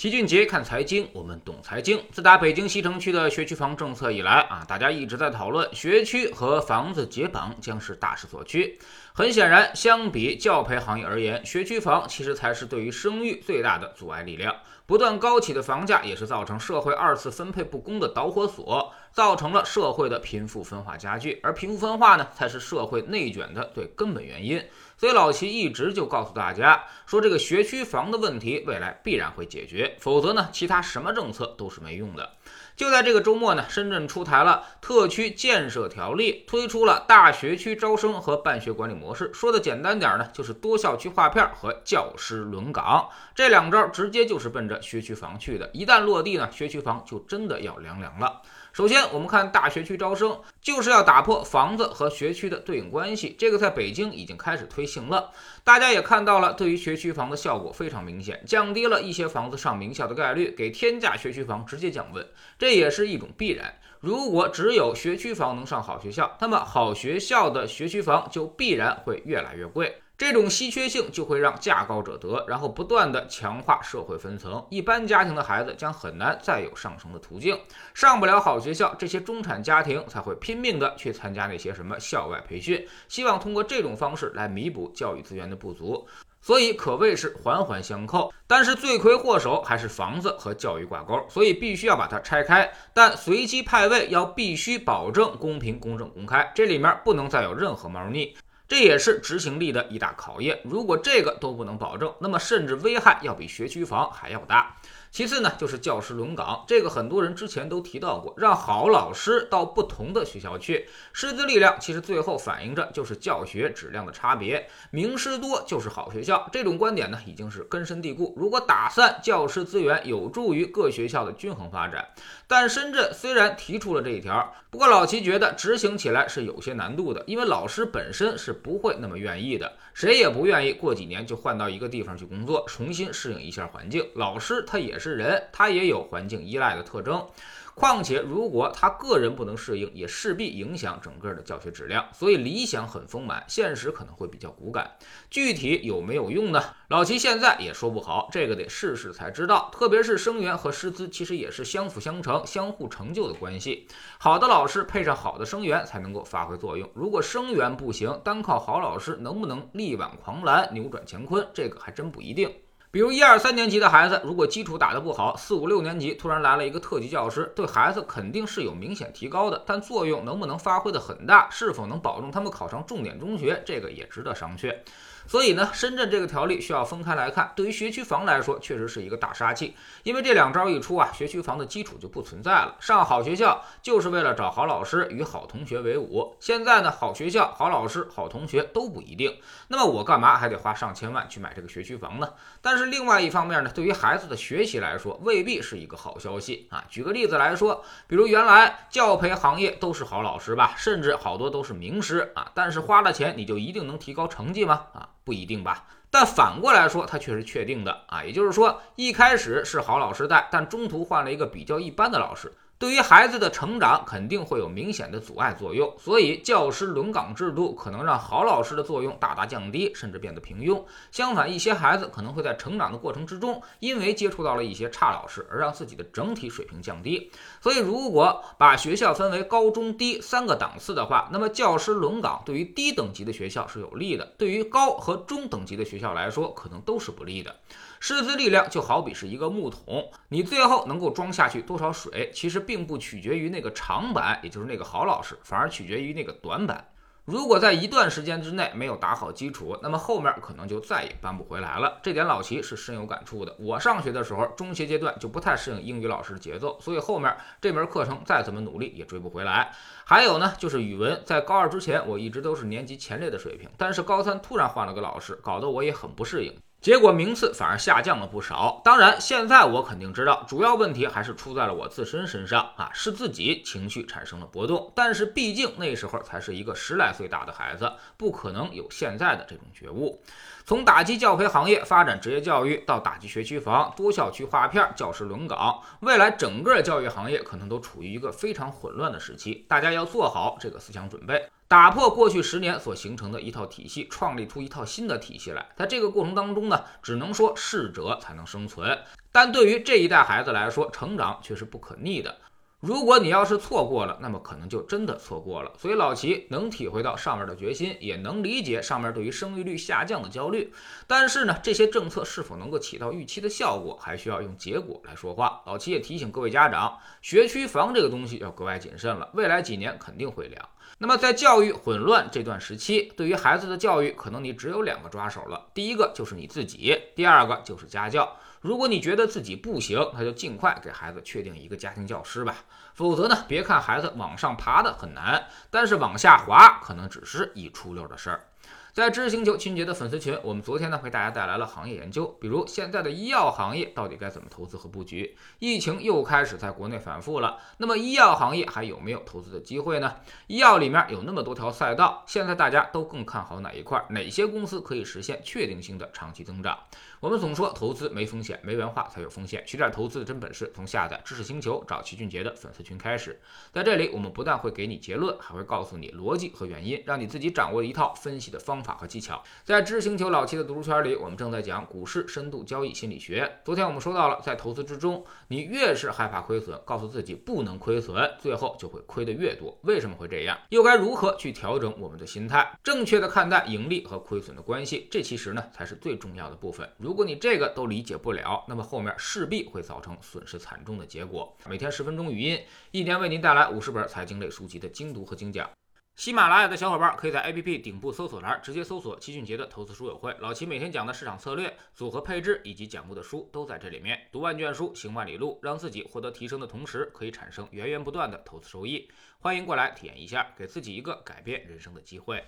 齐俊杰看财经，我们懂财经。自打北京西城区的学区房政策以来啊，大家一直在讨论学区和房子解绑将是大势所趋。很显然，相比教培行业而言，学区房其实才是对于生育最大的阻碍力量。不断高企的房价也是造成社会二次分配不公的导火索，造成了社会的贫富分化加剧。而贫富分化呢，才是社会内卷的最根本原因。所以老齐一直就告诉大家说，这个学区房的问题未来必然会解决，否则呢，其他什么政策都是没用的。就在这个周末呢，深圳出台了特区建设条例，推出了大学区招生和办学管理模式。说的简单点呢，就是多校区划片和教师轮岗这两招，直接就是奔着学区房去的。一旦落地呢，学区房就真的要凉凉了。首先，我们看大学区招生，就是要打破房子和学区的对应关系。这个在北京已经开始推行了，大家也看到了，对于学区房的效果非常明显，降低了一些房子上名校的概率，给天价学区房直接降温，这也是一种必然。如果只有学区房能上好学校，那么好学校的学区房就必然会越来越贵。这种稀缺性就会让价高者得，然后不断的强化社会分层，一般家庭的孩子将很难再有上升的途径，上不了好学校，这些中产家庭才会拼命的去参加那些什么校外培训，希望通过这种方式来弥补教育资源的不足，所以可谓是环环相扣。但是罪魁祸首还是房子和教育挂钩，所以必须要把它拆开，但随机派位要必须保证公平、公正、公开，这里面不能再有任何猫腻。这也是执行力的一大考验。如果这个都不能保证，那么甚至危害要比学区房还要大。其次呢，就是教师轮岗，这个很多人之前都提到过，让好老师到不同的学校去，师资力量其实最后反映着就是教学质量的差别，名师多就是好学校，这种观点呢已经是根深蒂固。如果打散教师资源，有助于各学校的均衡发展。但深圳虽然提出了这一条，不过老齐觉得执行起来是有些难度的，因为老师本身是不会那么愿意的，谁也不愿意过几年就换到一个地方去工作，重新适应一下环境。老师他也是人，他也有环境依赖的特征。况且，如果他个人不能适应，也势必影响整个的教学质量。所以，理想很丰满，现实可能会比较骨感。具体有没有用呢？老齐现在也说不好，这个得试试才知道。特别是生源和师资，其实也是相辅相成、相互成就的关系。好的老师配上好的生源，才能够发挥作用。如果生源不行，单靠好老师能不能力挽狂澜、扭转乾坤，这个还真不一定。比如一二三年级的孩子，如果基础打得不好，四五六年级突然来了一个特级教师，对孩子肯定是有明显提高的，但作用能不能发挥的很大，是否能保证他们考上重点中学，这个也值得商榷。所以呢，深圳这个条例需要分开来看。对于学区房来说，确实是一个大杀器，因为这两招一出啊，学区房的基础就不存在了。上好学校就是为了找好老师与好同学为伍。现在呢，好学校、好老师、好同学都不一定。那么我干嘛还得花上千万去买这个学区房呢？但是另外一方面呢，对于孩子的学习来说，未必是一个好消息啊。举个例子来说，比如原来教培行业都是好老师吧，甚至好多都是名师啊，但是花了钱你就一定能提高成绩吗？啊？不一定吧，但反过来说，它却是确定的啊。也就是说，一开始是好老师带，但中途换了一个比较一般的老师。对于孩子的成长肯定会有明显的阻碍作用，所以教师轮岗制度可能让好老师的作用大大降低，甚至变得平庸。相反，一些孩子可能会在成长的过程之中，因为接触到了一些差老师，而让自己的整体水平降低。所以，如果把学校分为高中低三个档次的话，那么教师轮岗对于低等级的学校是有利的，对于高和中等级的学校来说，可能都是不利的。师资力量就好比是一个木桶，你最后能够装下去多少水，其实并不取决于那个长板，也就是那个好老师，反而取决于那个短板。如果在一段时间之内没有打好基础，那么后面可能就再也搬不回来了。这点老齐是深有感触的。我上学的时候，中学阶段就不太适应英语老师的节奏，所以后面这门课程再怎么努力也追不回来。还有呢，就是语文，在高二之前我一直都是年级前列的水平，但是高三突然换了个老师，搞得我也很不适应。结果名次反而下降了不少。当然，现在我肯定知道，主要问题还是出在了我自身身上啊，是自己情绪产生了波动。但是毕竟那时候才是一个十来岁大的孩子，不可能有现在的这种觉悟。从打击教培行业、发展职业教育，到打击学区房、多校区划片、教师轮岗，未来整个教育行业可能都处于一个非常混乱的时期，大家要做好这个思想准备，打破过去十年所形成的一套体系，创立出一套新的体系来。在这个过程当中呢，只能说适者才能生存，但对于这一代孩子来说，成长却是不可逆的。如果你要是错过了，那么可能就真的错过了。所以老齐能体会到上面的决心，也能理解上面对于生育率下降的焦虑。但是呢，这些政策是否能够起到预期的效果，还需要用结果来说话。老齐也提醒各位家长，学区房这个东西要格外谨慎了，未来几年肯定会凉。那么在教育混乱这段时期，对于孩子的教育，可能你只有两个抓手了，第一个就是你自己，第二个就是家教。如果你觉得自己不行，那就尽快给孩子确定一个家庭教师吧。否则呢，别看孩子往上爬的很难，但是往下滑可能只是一出溜的事儿。在知识星球清洁的粉丝群，我们昨天呢为大家带来了行业研究，比如现在的医药行业到底该怎么投资和布局？疫情又开始在国内反复了，那么医药行业还有没有投资的机会呢？医药里面有那么多条赛道，现在大家都更看好哪一块？哪些公司可以实现确定性的长期增长？我们总说投资没风险，没文化才有风险。学点投资的真本事，从下载知识星球找齐俊杰的粉丝群开始。在这里，我们不但会给你结论，还会告诉你逻辑和原因，让你自己掌握一套分析的方法和技巧。在知识星球老七的读书圈里，我们正在讲股市深度交易心理学。昨天我们说到了，在投资之中，你越是害怕亏损，告诉自己不能亏损，最后就会亏得越多。为什么会这样？又该如何去调整我们的心态，正确的看待盈利和亏损的关系？这其实呢，才是最重要的部分。如如果你这个都理解不了，那么后面势必会造成损失惨重的结果。每天十分钟语音，一年为您带来五十本财经类书籍的精读和精讲。喜马拉雅的小伙伴可以在 APP 顶部搜索栏直接搜索齐俊杰的投资书友会，老齐每天讲的市场策略、组合配置以及讲过的书都在这里面。读万卷书，行万里路，让自己获得提升的同时，可以产生源源不断的投资收益。欢迎过来体验一下，给自己一个改变人生的机会。